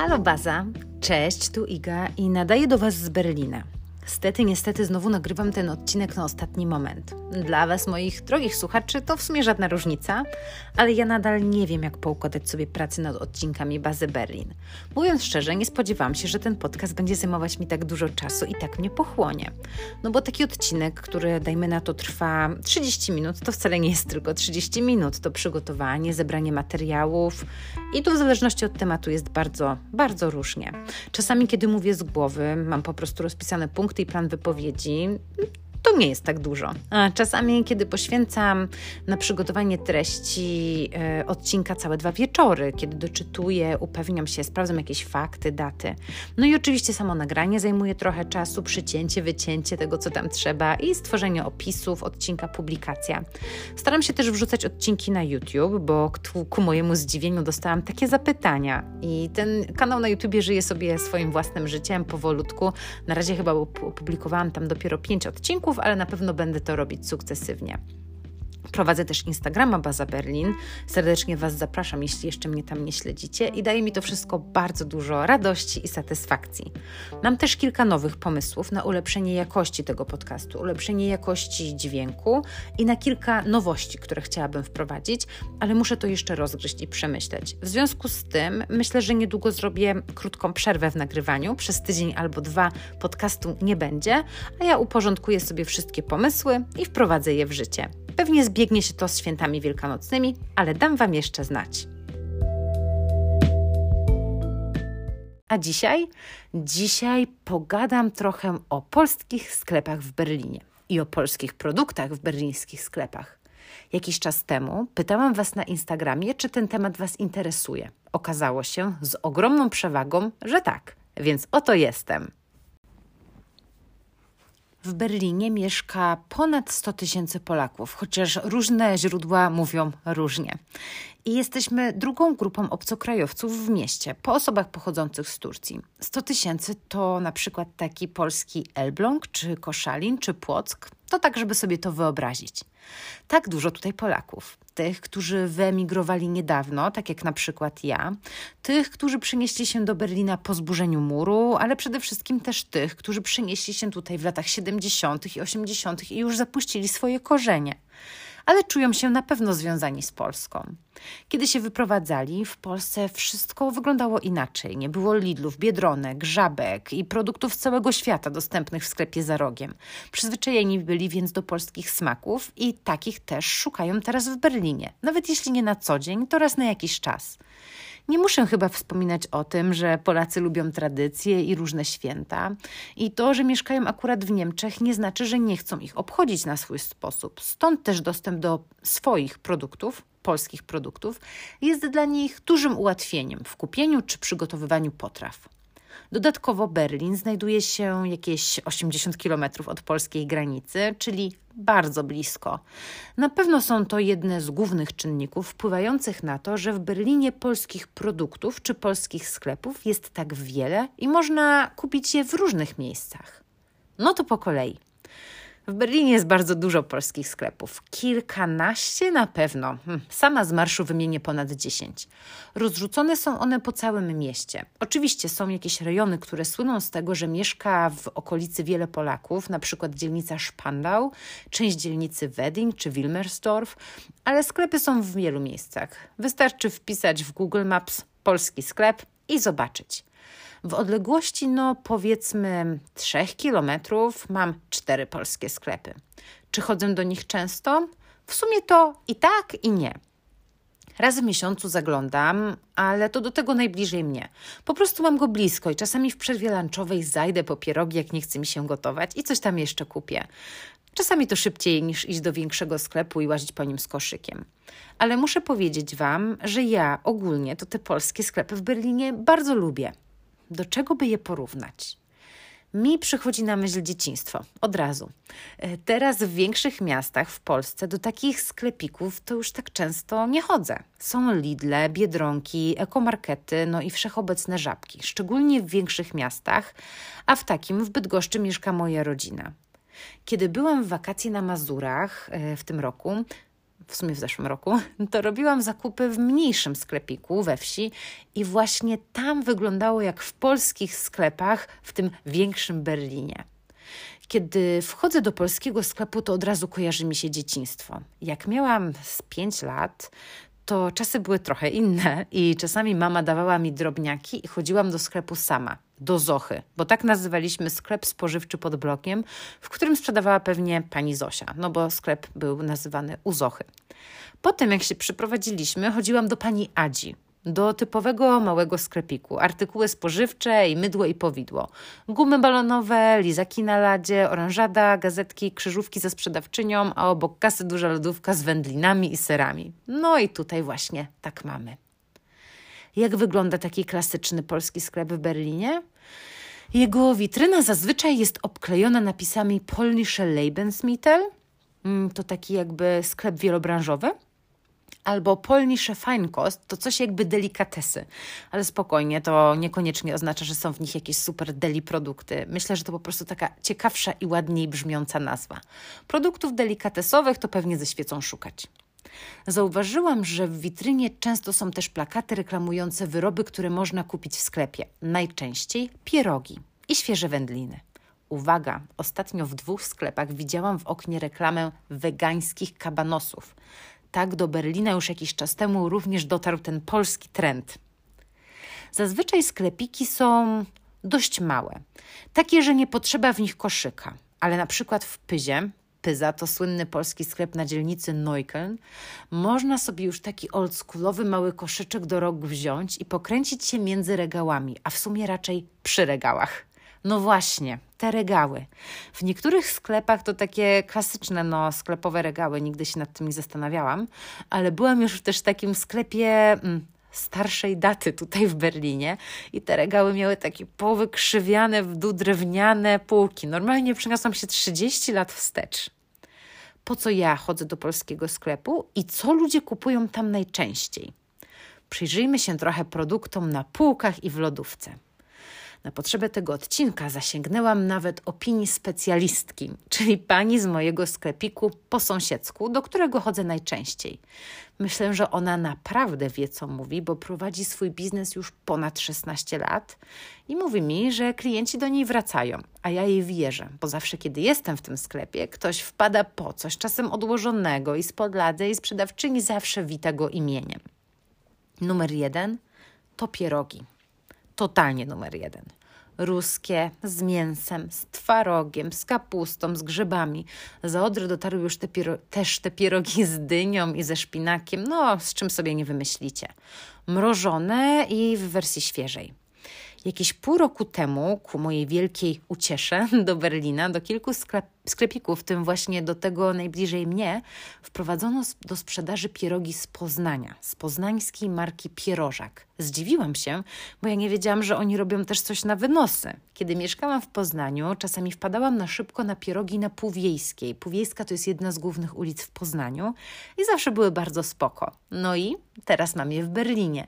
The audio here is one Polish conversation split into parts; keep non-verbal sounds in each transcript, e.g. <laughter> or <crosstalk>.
Halo Baza, cześć, tu Iga i nadaję do Was z Berlina. Stety, niestety znowu nagrywam ten odcinek na ostatni moment. Dla Was, moich drogich słuchaczy, to w sumie żadna różnica, ale ja nadal nie wiem, jak poukładać sobie pracę nad odcinkami Bazy Berlin. Mówiąc szczerze, nie spodziewałam się, że ten podcast będzie zajmować mi tak dużo czasu i tak mnie pochłonie. No bo taki odcinek, który dajmy na to trwa 30 minut, to wcale nie jest tylko 30 minut. To przygotowanie, zebranie materiałów i tu w zależności od tematu jest bardzo, bardzo różnie. Czasami, kiedy mówię z głowy, mam po prostu rozpisane punkty i plan wypowiedzi, to nie jest tak dużo. Czasami, kiedy poświęcam na przygotowanie treści e, odcinka całe dwa wieczory, kiedy doczytuję, upewniam się, sprawdzam jakieś fakty, daty. No i oczywiście samo nagranie zajmuje trochę czasu, przycięcie, wycięcie tego, co tam trzeba i stworzenie opisów, odcinka, publikacja. Staram się też wrzucać odcinki na YouTube, bo ku, mojemu zdziwieniu dostałam takie zapytania i ten kanał na YouTube żyje sobie swoim własnym życiem powolutku. Na razie chyba opublikowałam tam dopiero pięć odcinków, ale na pewno będę to robić sukcesywnie. Prowadzę też Instagrama Baza Berlin. Serdecznie Was zapraszam, jeśli jeszcze mnie tam nie śledzicie i daje mi to wszystko bardzo dużo radości i satysfakcji. Mam też kilka nowych pomysłów na ulepszenie jakości tego podcastu, ulepszenie jakości dźwięku i na kilka nowości, które chciałabym wprowadzić, ale muszę to jeszcze rozgryźć i przemyśleć. W związku z tym myślę, że niedługo zrobię krótką przerwę w nagrywaniu. Przez tydzień albo dwa podcastu nie będzie, a ja uporządkuję sobie wszystkie pomysły i wprowadzę je w życie. Pewnie zbiegnie się to z świętami wielkanocnymi, ale dam Wam jeszcze znać. A dzisiaj? Dzisiaj pogadam trochę o polskich sklepach w Berlinie i o polskich produktach w berlińskich sklepach. Jakiś czas temu pytałam Was na Instagramie, czy ten temat Was interesuje. Okazało się z ogromną przewagą, że tak, więc oto jestem. W Berlinie mieszka ponad 100 tysięcy Polaków, chociaż różne źródła mówią różnie. I jesteśmy drugą grupą obcokrajowców w mieście, po osobach pochodzących z Turcji. 100 tysięcy to na przykład taki polski Elbląg, czy Koszalin, czy Płock. To tak, żeby sobie to wyobrazić. Tak dużo tutaj Polaków. Tych, którzy wyemigrowali niedawno, tak jak na przykład ja, tych, którzy przenieśli się do Berlina po zburzeniu muru, ale przede wszystkim też tych, którzy przenieśli się tutaj w latach 70. i 80. i już zapuścili swoje korzenie ale czują się na pewno związani z Polską. Kiedy się wyprowadzali, w Polsce wszystko wyglądało inaczej. Nie było Lidlów, Biedronek, Żabek i produktów z całego świata dostępnych w sklepie za rogiem. Przyzwyczajeni byli więc do polskich smaków i takich też szukają teraz w Berlinie. Nawet jeśli nie na co dzień, to raz na jakiś czas. Nie muszę chyba wspominać o tym, że Polacy lubią tradycje i różne święta. I to, że mieszkają akurat w Niemczech, nie znaczy, że nie chcą ich obchodzić na swój sposób. Stąd też dostęp do swoich produktów, polskich produktów, jest dla nich dużym ułatwieniem w kupieniu czy przygotowywaniu potraw. Dodatkowo Berlin znajduje się jakieś 80 km od polskiej granicy, czyli bardzo blisko. Na pewno są to jedne z głównych czynników wpływających na to, że w Berlinie polskich produktów czy polskich sklepów jest tak wiele i można kupić je w różnych miejscach. No to po kolei. W Berlinie jest bardzo dużo polskich sklepów. Kilkanaście na pewno. Hm, sama z marszu wymienię ponad dziesięć. Rozrzucone są one po całym mieście. Oczywiście są jakieś rejony, które słyną z tego, że mieszka w okolicy wiele Polaków, na przykład dzielnica Spandau, część dzielnicy Wedding czy Wilmersdorf, ale sklepy są w wielu miejscach. Wystarczy wpisać w Google Maps polski sklep i zobaczyć. W odległości, no powiedzmy, 3 kilometrów mam cztery polskie sklepy. Czy chodzę do nich często? W sumie to i tak, i nie. Raz w miesiącu zaglądam, ale to do tego najbliżej mnie. Po prostu mam go blisko i czasami w przerwie lunchowej zajdę po pierogi, jak nie chce mi się gotować i coś tam jeszcze kupię. Czasami to szybciej niż iść do większego sklepu i łazić po nim z koszykiem. Ale muszę powiedzieć Wam, że ja ogólnie to te polskie sklepy w Berlinie bardzo lubię do czego by je porównać? Mi przychodzi na myśl dzieciństwo od razu. E, teraz w większych miastach w Polsce do takich sklepików to już tak często nie chodzę. Są Lidle, Biedronki, ekomarkety, no i wszechobecne żabki, szczególnie w większych miastach, a w takim w Bydgoszczy mieszka moja rodzina. Kiedy byłam w wakacje na Mazurach e, w tym roku, w sumie w zeszłym roku, to robiłam zakupy w mniejszym sklepiku we wsi i właśnie tam wyglądało jak w polskich sklepach w tym większym Berlinie. Kiedy wchodzę do polskiego sklepu, to od razu kojarzy mi się dzieciństwo. Jak miałam z 5 lat, to czasy były trochę inne i czasami mama dawała mi drobniaki i chodziłam do sklepu sama, do Zochy, bo tak nazywaliśmy sklep spożywczy pod blokiem, w którym sprzedawała pewnie pani Zosia, no bo sklep był nazywany u Zochy. Potem, jak się przyprowadziliśmy, chodziłam do pani Adzi, do typowego małego sklepiku. Artykuły spożywcze i mydło i powidło. Gumy balonowe, lizaki na ladzie, oranżada, gazetki, krzyżówki ze sprzedawczynią, a obok kasy duża lodówka z wędlinami i serami. No i tutaj właśnie tak mamy. Jak wygląda taki klasyczny polski sklep w Berlinie? Jego witryna zazwyczaj jest obklejona napisami Polnische Lebensmittel. Mm, to taki jakby sklep wielobranżowy albo polnische Feinkost to coś jakby delikatesy. Ale spokojnie, to niekoniecznie oznacza, że są w nich jakieś super deli produkty. Myślę, że to po prostu taka ciekawsza i ładniej brzmiąca nazwa. Produktów delikatesowych to pewnie ze świecą szukać. Zauważyłam, że w witrynie często są też plakaty reklamujące wyroby, które można kupić w sklepie. Najczęściej pierogi i świeże wędliny. Uwaga, ostatnio w dwóch sklepach widziałam w oknie reklamę wegańskich kabanosów tak do Berlina już jakiś czas temu również dotarł ten polski trend. Zazwyczaj sklepiki są dość małe, takie, że nie potrzeba w nich koszyka, ale na przykład w Pyzie, Pyza to słynny polski sklep na dzielnicy Neukölln, można sobie już taki oldschoolowy mały koszyczek do rąk wziąć i pokręcić się między regałami, a w sumie raczej przy regałach. No właśnie, te regały. W niektórych sklepach to takie klasyczne, no, sklepowe regały, nigdy się nad tym nie zastanawiałam, ale byłam już też w takim sklepie mm, starszej daty tutaj w Berlinie i te regały miały takie powykrzywiane w dół drewniane półki. Normalnie przeniosłam się 30 lat wstecz. Po co ja chodzę do polskiego sklepu i co ludzie kupują tam najczęściej? Przyjrzyjmy się trochę produktom na półkach i w lodówce. Na potrzebę tego odcinka zasięgnęłam nawet opinii specjalistki, czyli pani z mojego sklepiku po sąsiedzku, do którego chodzę najczęściej. Myślę, że ona naprawdę wie, co mówi, bo prowadzi swój biznes już ponad 16 lat i mówi mi, że klienci do niej wracają, a ja jej wierzę, bo zawsze, kiedy jestem w tym sklepie, ktoś wpada po coś, czasem odłożonego i spod lady i sprzedawczyni zawsze wita go imieniem. Numer jeden to pierogi totalnie numer jeden. Ruskie, z mięsem, z twarogiem, z kapustą, z grzybami. Za Odry dotarły już te też te pierogi z dynią i ze szpinakiem, no z czym sobie nie wymyślicie. Mrożone i w wersji świeżej. Jakieś pół roku temu, ku mojej wielkiej uciesze, <laughs> do Berlina, do kilku sklep, sklepików, w tym właśnie do tego najbliżej mnie, wprowadzono do sprzedaży pierogi z Poznania, z poznańskiej marki Pierożak. Zdziwiłam się, bo ja nie wiedziałam, że oni robią też coś na wynosy. Kiedy mieszkałam w Poznaniu, czasami wpadałam na szybko na pierogi na Półwiejskiej. Półwiejska to jest jedna z głównych ulic w Poznaniu i zawsze były bardzo spoko. No i teraz mam je w Berlinie.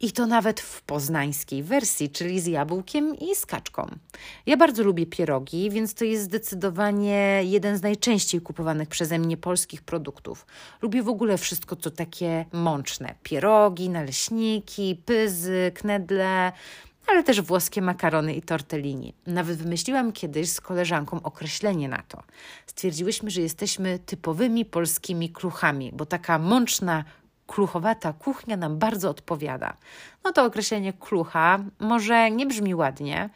I to nawet w poznańskiej wersji, czyli z jabłkiem i z kaczką. Ja bardzo lubię pierogi, więc to jest zdecydowanie jeden z najczęściej kupowanych przeze mnie polskich produktów. Lubię w ogóle wszystko, co takie mączne. Pierogi, naleśniki, pyzy, knedle, ale też włoskie makarony i tortellini. Nawet wymyśliłam kiedyś z koleżanką określenie na to. Stwierdziłyśmy, że jesteśmy typowymi polskimi kluchami, bo taka mączna kluchowata kuchnia nam bardzo odpowiada. No to określenie klucha może nie brzmi ładnie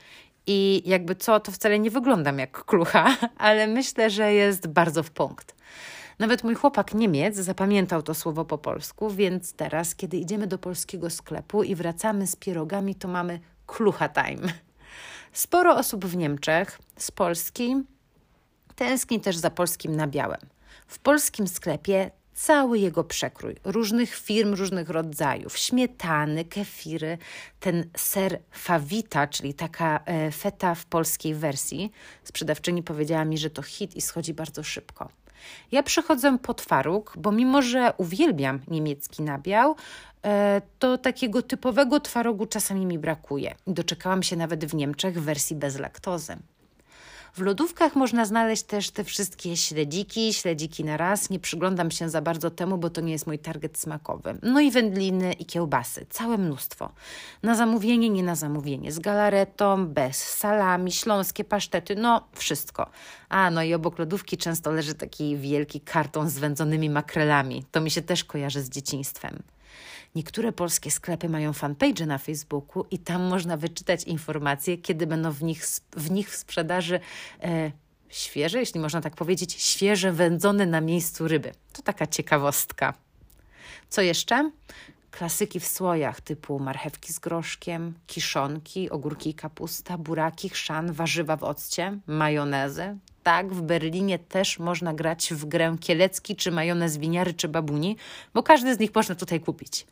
i jakby co, to wcale nie wyglądam jak klucha, <laughs> ale myślę, że jest bardzo w punkt. Nawet mój chłopak Niemiec zapamiętał to słowo po polsku, więc teraz, kiedy idziemy do polskiego sklepu i wracamy z pierogami, to mamy klucha time. Sporo osób w Niemczech z Polski tęskni też za polskim nabiałem. W polskim sklepie cały jego przekrój różnych firm, różnych rodzajów, śmietany, kefiry, ten ser fawita, czyli taka e, feta w polskiej wersji. Sprzedawczyni powiedziała mi, że to hit i schodzi bardzo szybko. Ja przychodzę po twaróg, bo mimo, że uwielbiam niemiecki nabiał, e, to takiego typowego twarogu czasami mi brakuje. Doczekałam się nawet w Niemczech wersji bez laktozy. W lodówkach można znaleźć też te wszystkie śledziki, śledziki na raz. Nie przyglądam się za bardzo temu, bo to nie jest mój target smakowy. No i wędliny i kiełbasy, całe mnóstwo. Na zamówienie, nie na zamówienie, z galaretą, bez salami, śląskie pasztety, no wszystko. A, no i obok lodówki często leży taki wielki karton z wędzonymi makrelami. To mi się też kojarzy z dzieciństwem. Niektóre polskie sklepy mają fanpage na Facebooku i tam można wyczytać informacje, kiedy będą w nich w, nich w sprzedaży e, świeże, jeśli można tak powiedzieć, świeże wędzone na miejscu ryby. To taka ciekawostka. Co jeszcze? Klasyki w słojach typu marchewki z groszkiem, kiszonki, ogórki i kapusta, buraki, chrzan, warzywa w occie, majonezy, tak, w Berlinie też można grać w grę kielecki, czy majonez winiary, czy babuni, bo każdy z nich można tutaj kupić.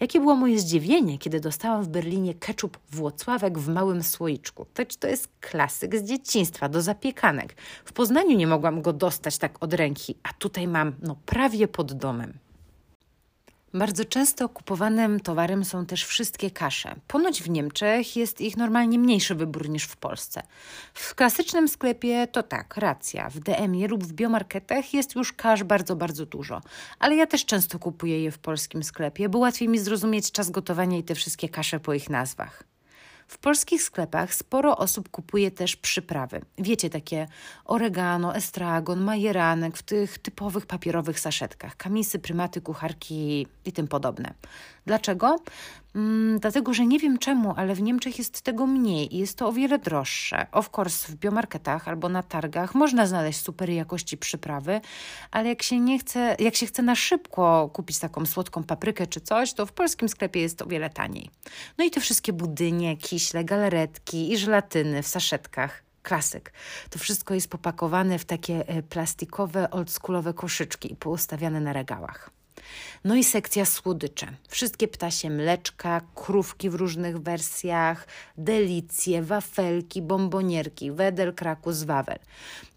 Jakie było moje zdziwienie, kiedy dostałam w Berlinie ketchup Włocławek w małym słoiczku. To, to jest klasyk z dzieciństwa, do zapiekanek. W Poznaniu nie mogłam go dostać tak od ręki, a tutaj mam no prawie pod domem. Bardzo często kupowanym towarem są też wszystkie kasze. Ponoć w Niemczech jest ich normalnie mniejszy wybór niż w Polsce. W klasycznym sklepie to tak, racja. W DM-ie lub w biomarketach jest już kasz bardzo, bardzo dużo. Ale ja też często kupuję je w polskim sklepie, bo łatwiej mi zrozumieć czas gotowania i te wszystkie kasze po ich nazwach. W polskich sklepach sporo osób kupuje też przyprawy. Wiecie, takie oregano, estragon, majeranek w tych typowych papierowych saszetkach, kamisy, prymaty, kucharki i tym podobne. Dlaczego? Mm, dlatego, że nie wiem czemu, ale w Niemczech jest tego mniej i jest to o wiele droższe. Of course, w biomarketach albo na targach można znaleźć super jakości przyprawy, ale jak się nie chce, jak się chce na szybko kupić taką słodką paprykę czy coś, to w polskim sklepie jest o wiele taniej. No i te wszystkie budynie, kiśle, galaretki i żelatyny w saszetkach klasyk. To wszystko jest popakowane w takie e, plastikowe, oldschoolowe koszyczki i poustawiane na regałach. No i sekcja słodycze. Wszystkie ptasie mleczka, krówki w różnych wersjach, delicje, wafelki, bombonierki, wedel, krakus, wawel.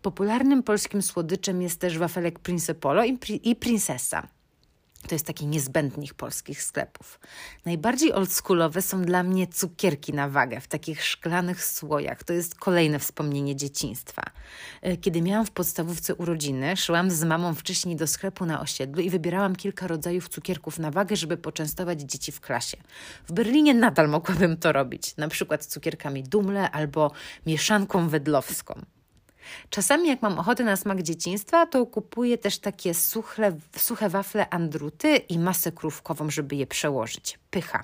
Popularnym polskim słodyczem jest też wafelek Polo i, i Princesa. To jest taki niezbędnych polskich sklepów. Najbardziej oldschoolowe są dla mnie cukierki na wagę w takich szklanych słojach. To jest kolejne wspomnienie dzieciństwa. E, kiedy miałam w podstawówce urodziny, szłam z mamą wcześniej do sklepu na osiedlu i wybierałam kilka rodzajów cukierków na wagę, żeby poczęstować dzieci w klasie. W Berlinie nadal mogłabym to robić, na przykład cukierkami Dumle albo mieszanką wedlowską. Czasami, jak mam ochotę na smak dzieciństwa, to kupuję też takie suche, suche wafle andruty i masę krówkową, żeby je przełożyć. Pycha.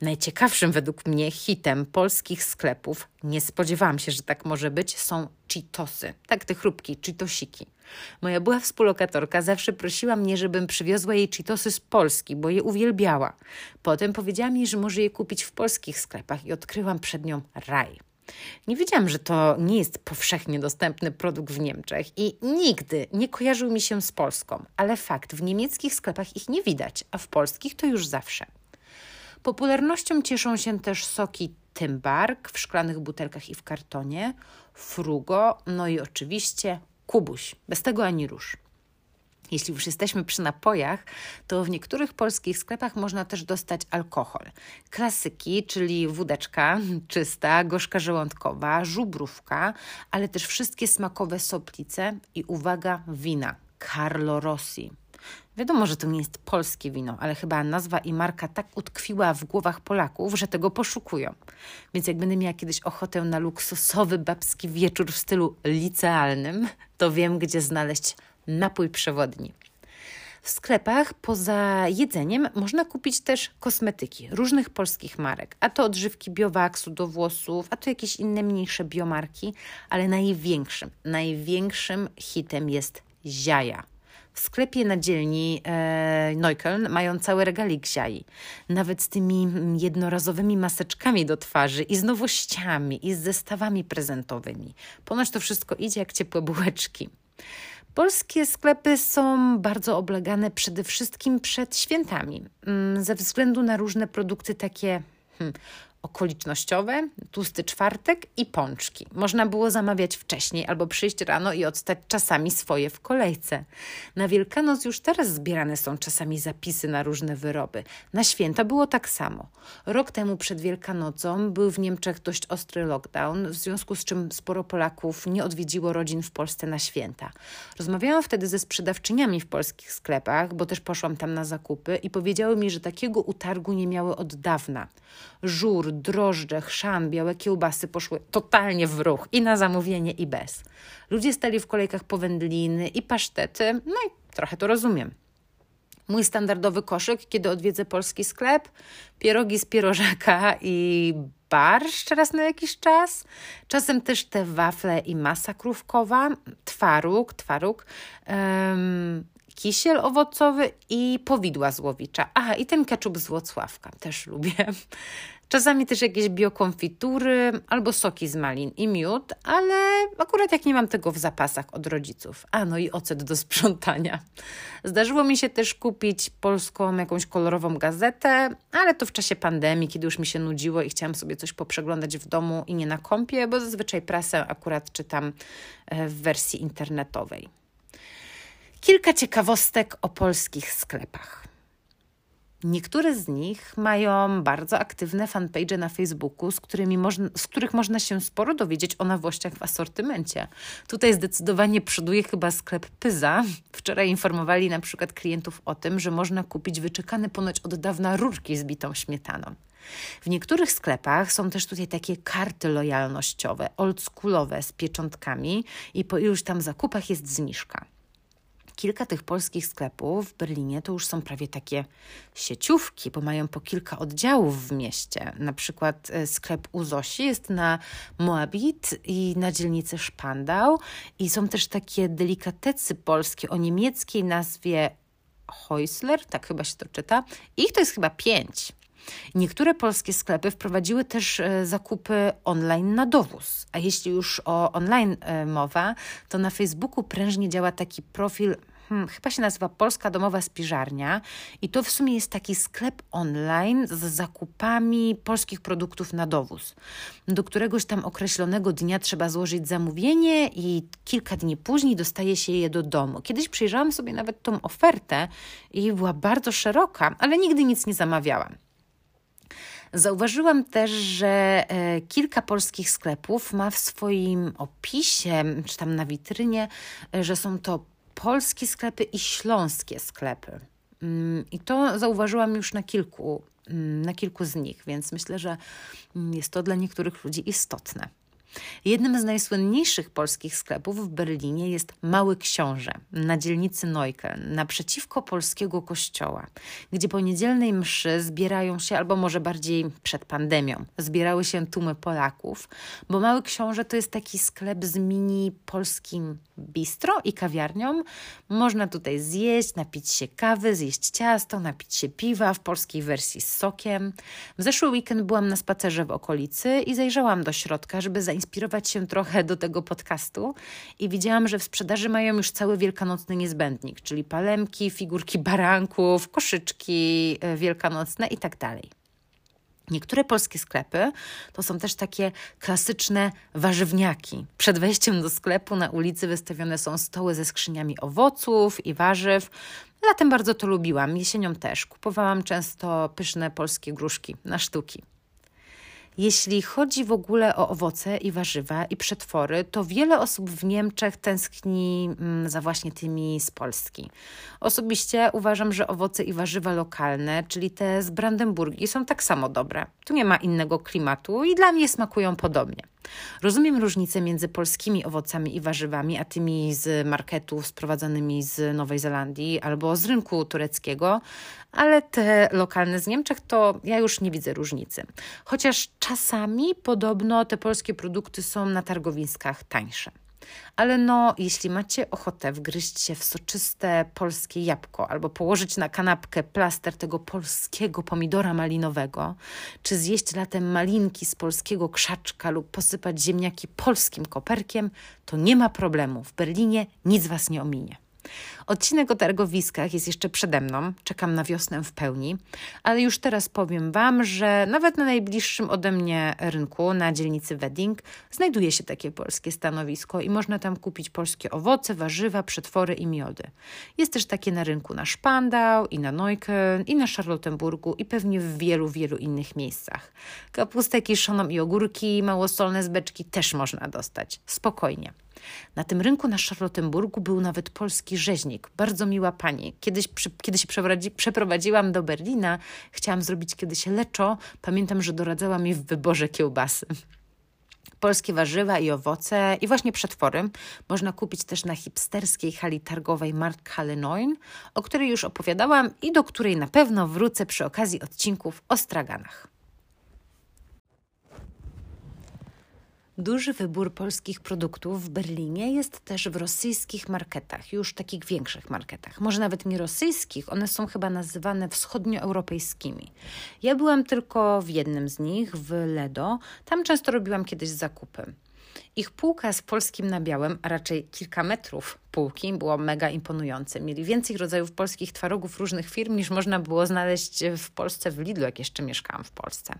Najciekawszym według mnie hitem polskich sklepów, nie spodziewałam się, że tak może być, są Cheetosy. Tak, te chrupki, Cheetosiki. Moja była współlokatorka zawsze prosiła mnie, żebym przywiozła jej Cheetosy z Polski, bo je uwielbiała. Potem powiedziała mi, że może je kupić w polskich sklepach i odkryłam przed nią raj. Nie wiedziałam, że to nie jest powszechnie dostępny produkt w Niemczech i nigdy nie kojarzył mi się z Polską, ale fakt, w niemieckich sklepach ich nie widać, a w polskich to już zawsze. Popularnością cieszą się też soki Tymbark w szklanych butelkach i w kartonie, Frugo, no i oczywiście Kubuś, bez tego ani rusz. Jeśli już jesteśmy przy napojach, to w niektórych polskich sklepach można też dostać alkohol. Klasyki, czyli wódeczka czysta, gorzka żołądkowa, żubrówka, ale też wszystkie smakowe soplice i uwaga, wina. Carlo Rossi. Wiadomo, że to nie jest polskie wino, ale chyba nazwa i marka tak utkwiła w głowach Polaków, że tego poszukują. Więc jak będę miała kiedyś ochotę na luksusowy babski wieczór w stylu licealnym, to wiem, gdzie znaleźć napój przewodni. W sklepach poza jedzeniem można kupić też kosmetyki różnych polskich marek, a to odżywki biowaksu do włosów, a to jakieś inne mniejsze biomarki, ale największym, największym hitem jest ziaja. W sklepie na dzielni e, Neukölln mają cały regalik ziai. Nawet z tymi jednorazowymi maseczkami do twarzy i z nowościami i z zestawami prezentowymi. Ponoć to wszystko idzie jak ciepłe bułeczki. Polskie sklepy są bardzo oblegane przede wszystkim przed świętami, mm, ze względu na różne produkty takie hmm, okolicznościowe, tłusty czwartek i pączki. Można było zamawiać wcześniej albo przyjść rano i odstać czasami swoje w kolejce. Na Wielkanoc już teraz zbierane są czasami zapisy na różne wyroby. Na święta było tak samo. Rok temu przed Wielkanocą był w Niemczech dość ostry lockdown, w związku z czym sporo Polaków nie odwiedziło rodzin w Polsce na święta. Rozmawiałam wtedy ze sprzedawczyniami w polskich sklepach, bo też poszłam tam na zakupy i powiedziały mi, że takiego utargu nie miały od dawna. Żur, drożdże, chrzan, białe kiełbasy poszły totalnie w ruch i na zamówienie i bez. Ludzie stali w kolejkach po wędliny i pasztety, no i trochę to rozumiem. Mój standardowy koszyk, kiedy odwiedzę polski sklep, pierogi z pierożaka i barszcz raz na jakiś czas. Czasem też te wafle i masa krówkowa, twaróg, twaróg, um, kisiel owocowy i powidła z Łowicza. Aha, i ten keczup z Włocławka też lubię. <laughs> Czasami też jakieś biokonfitury albo soki z malin i miód, ale akurat jak nie mam tego w zapasach od rodziców. A no i ocet do sprzątania. Zdarzyło mi się też kupić polską jakąś kolorową gazetę, ale to w czasie pandemii, kiedy już mi się nudziło i chciałam sobie coś poprzeglądać w domu i nie na kąpie, bo zazwyczaj prasę akurat czytam e, w wersji internetowej. Kilka ciekawostek o polskich sklepach. Niektóre z nich mają bardzo aktywne fanpage na Facebooku, z, którymi można, z których można się sporo dowiedzieć o nowościach w asortymencie. Tutaj zdecydowanie przoduje chyba sklep Pyza. Wczoraj informowali na przykład klientów o tym, że można kupić wyczekane ponoć od dawna rurki z bitą śmietaną. W niektórych sklepach są też tutaj takie karty lojalnościowe, oldschoolowe z pieczątkami i po iluś tam zakupach jest zniżka kilka tych polskich sklepów w Berlinie to już są prawie takie sieciówki, bo mają po kilka oddziałów w mieście. Na przykład e, sklep u Zosi jest na Moabit i na dzielnicy Szpandał i są też takie delikatecy polskie o niemieckiej nazwie Heusler, tak chyba się to czyta. Ich to jest chyba pięć. Niektóre polskie sklepy wprowadziły też e, zakupy online na dowóz. A jeśli już o online e, mowa, to na Facebooku prężnie działa taki profil hmm, chyba się nazywa Polska Domowa Spiżarnia i to w sumie jest taki sklep online z zakupami polskich produktów na dowóz. Do któregoś tam określonego dnia trzeba złożyć zamówienie i kilka dni później dostaje się je do domu. Kiedyś przyjrzałam sobie nawet tą ofertę i była bardzo szeroka, ale nigdy nic nie zamawiałam. Zauważyłam też, że e, kilka polskich sklepów ma w swoim opisie, czy tam na witrynie, e, że są to polskie sklepy i śląskie sklepy. Mm, I to zauważyłam już na kilku, mm, na kilku z nich, więc myślę, że mm, jest to dla niektórych ludzi istotne. Jednym z najsłynniejszych polskich sklepów w Berlinie jest Mały Książę na dzielnicy Neukölln, naprzeciwko polskiego kościoła, gdzie po niedzielnej mszy zbierają się, albo może bardziej przed pandemią, zbierały się tłumy Polaków, bo Mały Książę to jest taki sklep z mini polskim bistro i kawiarnią. Można tutaj zjeść, napić się kawy, zjeść ciasto, napić się piwa w polskiej wersji z sokiem. W zeszły weekend byłam na spacerze w okolicy i zajrzałam do środka, żeby zainspirować się trochę do tego podcastu i widziałam, że w sprzedaży mają już cały wielkanocny niezbędnik, czyli palemki, figurki baranków, koszyczki e, wielkanocne i tak dalej. Niektóre polskie sklepy to są też takie klasyczne warzywniaki. Przed wejściem do sklepu na ulicy wystawione są stoły ze skrzyniami owoców i warzyw. Latem bardzo to lubiłam, jesienią też. Kupowałam często pyszne polskie gruszki na sztuki. Jeśli chodzi w ogóle o owoce i warzywa i przetwory, to wiele osób w Niemczech tęskni mm, za właśnie tymi z Polski. Osobiście uważam, że owoce i warzywa lokalne, czyli te z Brandenburgii, są tak samo dobre. Tu nie ma innego klimatu i dla mnie smakują podobnie. Rozumiem różnicę między polskimi owocami i warzywami, a tymi z marketów sprowadzanymi z Nowej Zelandii albo z rynku tureckiego, ale te lokalne z Niemczech to ja już nie widzę różnicy. Chociaż czasami podobno te polskie produkty są na targowiskach tańsze. Ale no, jeśli macie ochotę wgryźć się w soczyste polskie jabłko albo położyć na kanapkę plaster tego polskiego pomidora malinowego, czy zjeść latem malinki z polskiego krzaczka lub posypać ziemniaki polskim koperkiem, to nie ma problemu. W Berlinie nic Was nie ominie. Odcinek o targowiskach jest jeszcze przede mną, czekam na wiosnę w pełni, ale już teraz powiem Wam, że nawet na najbliższym ode mnie rynku, na dzielnicy Wedding, znajduje się takie polskie stanowisko i można tam kupić polskie owoce, warzywa, przetwory i miody. Jest też takie na rynku na Szpandau i na Neukölln i na Charlottenburgu i pewnie w wielu, wielu innych miejscach. Kapustę kiszoną i ogórki, małosolne z beczki też można dostać. Spokojnie. Na tym rynku na Charlottenburgu był nawet polski rzeźnik, bardzo miła pani. Kiedyś, przy, kiedy się przeprowadziłam do Berlina, chciałam zrobić kiedyś leczo, pamiętam, że doradzała mi w wyborze kiełbasy. Polskie warzywa i owoce i właśnie przetwory można kupić też na hipsterskiej hali targowej Markthalle 9, o której już opowiadałam i do której na pewno wrócę przy okazji odcinków o straganach. Duży wybór polskich produktów w Berlinie jest też w rosyjskich marketach, już takich większych marketach. Może nawet nie rosyjskich, one są chyba nazywane wschodnioeuropejskimi. Ja byłam tylko w jednym z nich, w Ledo. Tam często robiłam kiedyś zakupy. Ich półka z polskim nabiałem, a raczej kilka metrów półki, było mega imponujące. Mieli więcej rodzajów polskich twarogów różnych firm niż można było znaleźć w Polsce w Lidlu, jak jeszcze mieszkałam w Polsce.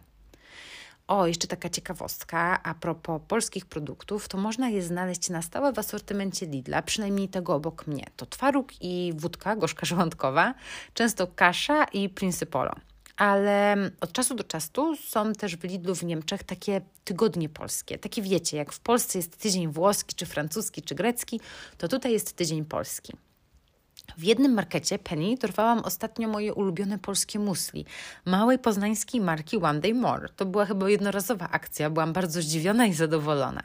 O, jeszcze taka ciekawostka a propos polskich produktów, to można je znaleźć na stałe w asortymencie Lidla, przynajmniej tego obok mnie. To twaróg i wódka gorzka <laughs> żołądkowa, często kasza i Principolo. Ale od czasu do czasu są też w Lidlu w Niemczech takie tygodnie polskie. Takie wiecie, jak w Polsce jest tydzień włoski, czy francuski, czy grecki, to tutaj jest tydzień polski. W jednym markecie Penny dorwałam ostatnio moje ulubione polskie musli, małej poznańskiej marki One Day More. To była chyba jednorazowa akcja, byłam bardzo zdziwiona i zadowolona.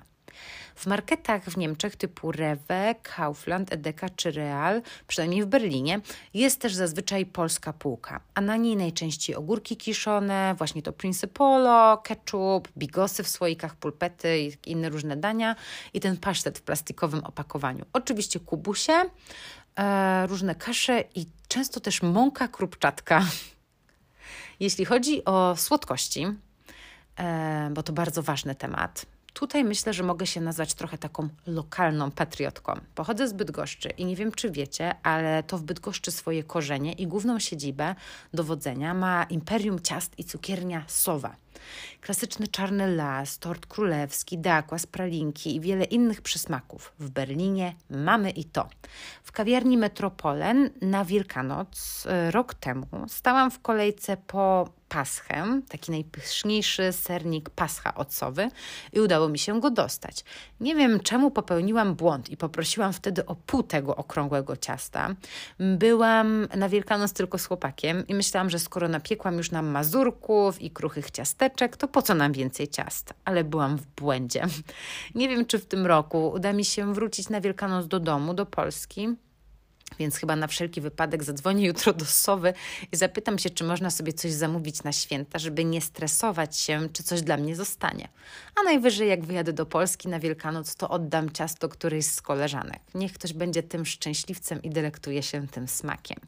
W marketach w Niemczech typu Rewe, Kaufland, Edeka czy Real, przynajmniej w Berlinie, jest też zazwyczaj polska półka, a na niej najczęściej ogórki kiszone, właśnie to Principolo, ketchup, bigosy w słoikach, pulpety i inne różne dania i ten pasztet w plastikowym opakowaniu. Oczywiście kubusie, różne kasze i często też mąka krupczatka. <laughs> Jeśli chodzi o słodkości, e, bo to bardzo ważny temat, tutaj myślę, że mogę się nazwać trochę taką lokalną patriotką. Pochodzę z Bydgoszczy i nie wiem, czy wiecie, ale to w Bydgoszczy swoje korzenie i główną siedzibę dowodzenia ma Imperium Ciast i Cukiernia Sowa. Klasyczny czarny las, tort królewski, dakła, pralinki i wiele innych przysmaków. W Berlinie mamy i to. W kawiarni Metropolen na Wielkanoc e, rok temu stałam w kolejce po paschę, taki najpyszniejszy sernik pascha ocowy i udało mi się go dostać. Nie wiem czemu popełniłam błąd i poprosiłam wtedy o pół tego okrągłego ciasta. Byłam na Wielkanoc tylko z chłopakiem i myślałam, że skoro napiekłam już nam mazurków i kruchych ciasteczek, to po co nam więcej ciast? Ale byłam w błędzie. <laughs> Nie wiem, czy w tym roku uda mi się wrócić na Wielkanoc do domu, do Polski. Więc chyba na wszelki wypadek zadzwonię jutro do Sowy i zapytam się, czy można sobie coś zamówić na święta, żeby nie stresować się, czy coś dla mnie zostanie. A najwyżej, jak wyjadę do Polski na Wielkanoc, to oddam ciasto którejś z koleżanek. Niech ktoś będzie tym szczęśliwcem i delektuje się tym smakiem.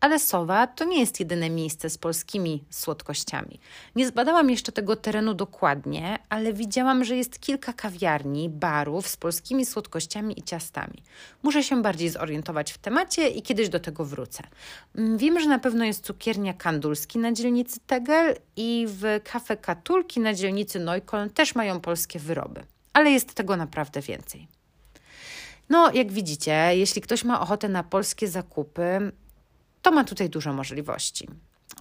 Ale Sowa to nie jest jedyne miejsce z polskimi słodkościami. Nie zbadałam jeszcze tego terenu dokładnie, ale widziałam, że jest kilka kawiarni, barów z polskimi słodkościami i ciastami. Muszę się bardziej zorientować w temacie i kiedyś do tego wrócę. Mm, wiem, że na pewno jest cukiernia Kandulski na dzielnicy Tegel i w kafe Katulki na dzielnicy Neukölln też mają polskie wyroby. Ale jest tego naprawdę więcej. No, jak widzicie, jeśli ktoś ma ochotę na polskie zakupy, to ma tutaj dużo możliwości.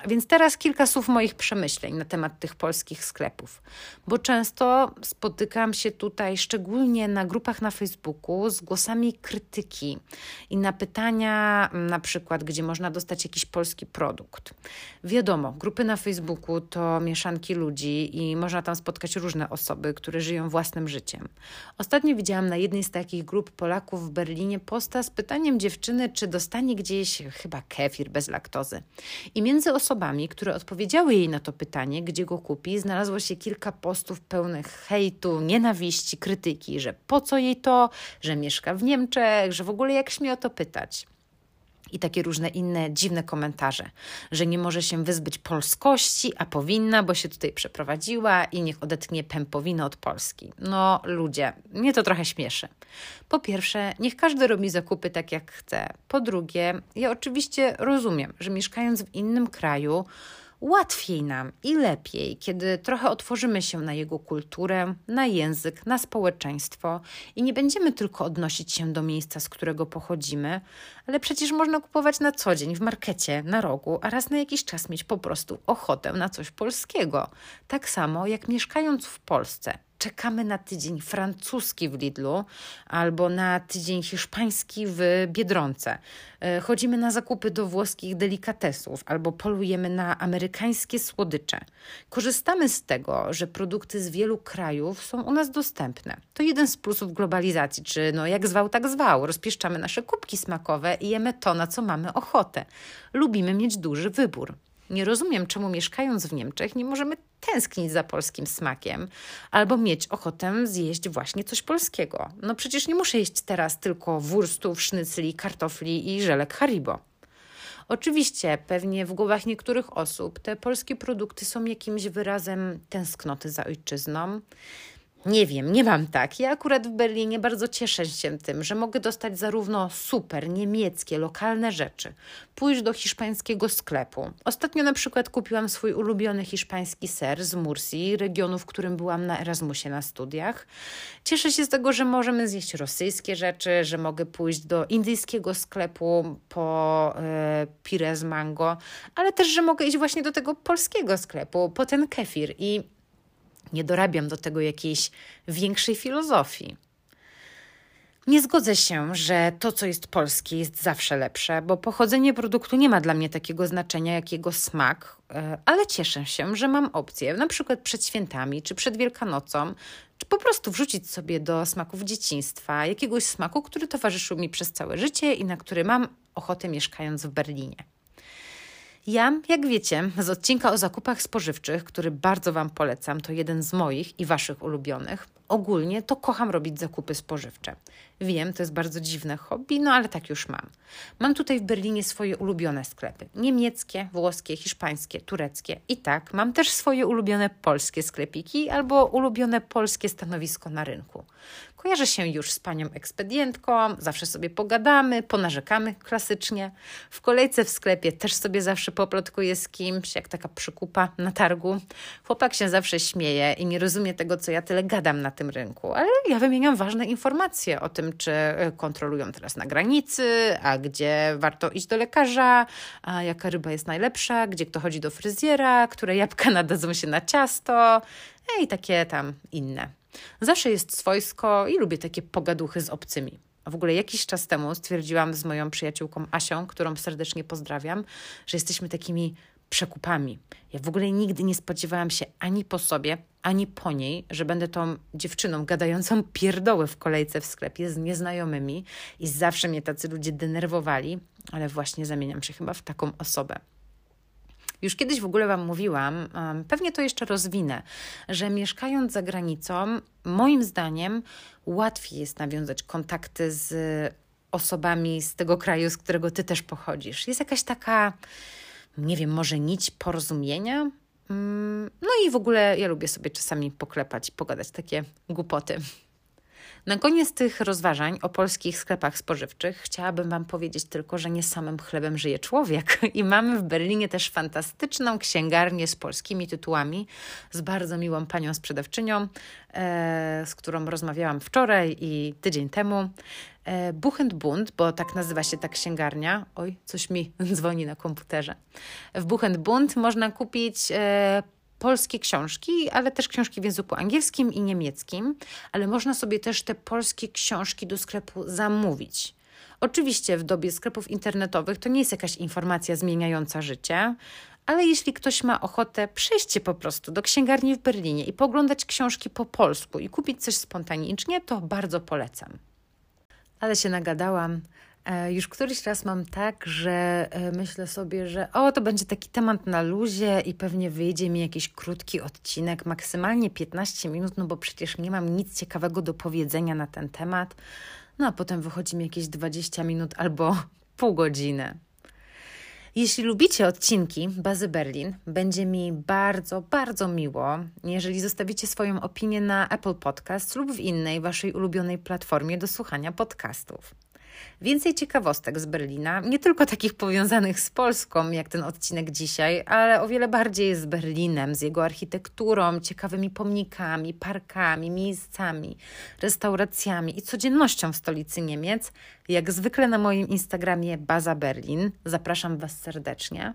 Więc teraz kilka słów moich przemyśleń na temat tych polskich sklepów, bo często spotykam się tutaj, szczególnie na grupach na Facebooku, z głosami krytyki i na pytania, na przykład, gdzie można dostać jakiś polski produkt. Wiadomo, grupy na Facebooku to mieszanki ludzi i można tam spotkać różne osoby, które żyją własnym życiem. Ostatnio widziałam na jednej z takich grup Polaków w Berlinie posta z pytaniem dziewczyny, czy dostanie gdzieś chyba kefir bez laktozy. I między osobami, które odpowiedziały jej na to pytanie, gdzie go kupi, znalazło się kilka postów pełnych hejtu, nienawiści, krytyki, że po co jej to, że mieszka w Niemczech, że w ogóle jak śmie o to pytać. I takie różne inne dziwne komentarze, że nie może się wyzbyć polskości, a powinna, bo się tutaj przeprowadziła i niech odetnie pępowinę od Polski. No ludzie, mnie to trochę śmieszy. Po pierwsze, niech każdy robi zakupy tak jak chce. Po drugie, ja oczywiście rozumiem, że mieszkając w innym kraju, łatwiej nam i lepiej, kiedy trochę otworzymy się na jego kulturę, na język, na społeczeństwo i nie będziemy tylko odnosić się do miejsca, z którego pochodzimy, ale przecież można kupować na co dzień w markecie, na rogu, a raz na jakiś czas mieć po prostu ochotę na coś polskiego. Tak samo jak mieszkając w Polsce, czekamy na tydzień francuski w Lidlu albo na tydzień hiszpański w Biedronce. E, chodzimy na zakupy do włoskich delikatesów albo polujemy na amerykańskie słodycze. Korzystamy z tego, że produkty z wielu krajów są u nas dostępne. To jeden z plusów globalizacji, czy no jak zwał, tak zwał. Rozpieszczamy nasze kubki smakowe i jemy to, na co mamy ochotę. Lubimy mieć duży wybór. Nie rozumiem, czemu mieszkając w Niemczech nie możemy tęsknić za polskim smakiem albo mieć ochotę zjeść właśnie coś polskiego. No przecież nie muszę jeść teraz tylko wurstów, sznycli, kartofli i żelek Haribo. Oczywiście, pewnie w głowach niektórych osób te polskie produkty są jakimś wyrazem tęsknoty za ojczyzną. Nie wiem, nie mam tak. Ja akurat w Berlinie bardzo cieszę się tym, że mogę dostać zarówno super niemieckie, lokalne rzeczy, pójść do hiszpańskiego sklepu. Ostatnio na przykład kupiłam swój ulubiony hiszpański ser z Mursji, regionu, w którym byłam na Erasmusie na studiach. Cieszę się z tego, że możemy zjeść rosyjskie rzeczy, że mogę pójść do indyjskiego sklepu po e, pire z mango, ale też, że mogę iść właśnie do tego polskiego sklepu po ten kefir i nie dorabiam do tego jakiejś większej filozofii. Nie zgodzę się, że to, co jest polskie, jest zawsze lepsze, bo pochodzenie produktu nie ma dla mnie takiego znaczenia jak jego smak, e, ale cieszę się, że mam opcję, na przykład przed świętami czy przed Wielkanocą, czy po prostu wrzucić sobie do smaków dzieciństwa jakiegoś smaku, który towarzyszył mi przez całe życie i na który mam ochotę mieszkając w Berlinie. Ja, jak wiecie, z odcinka o zakupach spożywczych, który bardzo Wam polecam, to jeden z moich i Waszych ulubionych, ogólnie to kocham robić zakupy spożywcze. Wiem, to jest bardzo dziwne hobby, no ale tak już mam. Mam tutaj w Berlinie swoje ulubione sklepy: niemieckie, włoskie, hiszpańskie, tureckie. I tak, mam też swoje ulubione polskie sklepiki albo ulubione polskie stanowisko na rynku. Kojarzę się już z panią ekspedientką, zawsze sobie pogadamy, ponarzekamy klasycznie. W kolejce w sklepie też sobie zawsze poplotkuję z kimś, jak taka przykupa na targu. Chłopak się zawsze śmieje i nie rozumie tego, co ja tyle gadam na tym rynku, ale ja wymieniam ważne informacje o tym, czy e, kontrolują teraz na granicy, a gdzie warto iść do lekarza, a jaka ryba jest najlepsza, gdzie kto chodzi do fryzjera, które jabłka <laughs> nadadzą się na ciasto e, i takie tam inne. Zawsze jest swojsko i lubię takie pogaduchy z obcymi. A w ogóle jakiś czas temu stwierdziłam z moją przyjaciółką Asią, którą serdecznie pozdrawiam, że jesteśmy takimi przekupami. Ja w ogóle nigdy nie spodziewałam się ani po sobie, ani po niej, że będę tą dziewczyną gadającą pierdoły w kolejce w sklepie z nieznajomymi i zawsze mnie tacy ludzie denerwowali, ale właśnie zamieniam się chyba w taką osobę. Już kiedyś w ogóle Wam mówiłam, pewnie to jeszcze rozwinę, że mieszkając za granicą, moim zdaniem łatwiej jest nawiązać kontakty z osobami z tego kraju, z którego Ty też pochodzisz. Jest jakaś taka, nie wiem, może nić porozumienia? Mm, no i w ogóle ja lubię sobie czasami poklepać pogadać takie głupoty. Na koniec tych rozważań o polskich sklepach spożywczych chciałabym Wam powiedzieć tylko, że nie samym chlebem żyje człowiek. I mamy w Berlinie też fantastyczną księgarnię z polskimi tytułami, z bardzo miłą panią sprzedawczynią, e, z którą rozmawiałam wczoraj i tydzień temu. E, Buchenbund, bo tak nazywa się ta księgarnia. Oj, coś mi <laughs> dzwoni na komputerze. W Buchenbund można kupić e, polskie książki, ale też książki w języku angielskim i niemieckim, ale można sobie też te polskie książki do sklepu zamówić. Oczywiście w dobie sklepów internetowych to nie jest jakaś informacja zmieniająca życie, ale jeśli ktoś ma ochotę przejść po prostu do księgarni w Berlinie i poglądać książki po polsku i kupić coś spontanicznie, to bardzo polecam. Ale się nagadałam. E, już któryś raz mam tak, że e, myślę sobie, że o, to będzie taki temat na luzie i pewnie wyjdzie mi jakiś krótki odcinek, maksymalnie 15 minut, no bo przecież nie mam nic ciekawego do powiedzenia na ten temat. No a potem wychodzi mi jakieś 20 minut albo <laughs> pół godziny. Jeśli lubicie odcinki Bazy Berlin, będzie mi bardzo, bardzo miło, jeżeli zostawicie swoją opinię na Apple Podcast lub w innej waszej ulubionej platformie do słuchania podcastów. Więcej ciekawostek z Berlina, nie tylko takich powiązanych z Polską, jak ten odcinek dzisiaj, ale o wiele bardziej z Berlinem, z jego architekturą, ciekawymi pomnikami, parkami, miejscami, restauracjami i codziennością w stolicy Niemiec, jak zwykle na moim Instagramie Baza Berlin. Zapraszam Was serdecznie.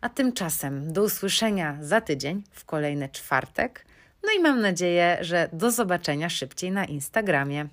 A tymczasem do usłyszenia za tydzień w kolejny czwartek. No i mam nadzieję, że do zobaczenia szybciej na Instagramie.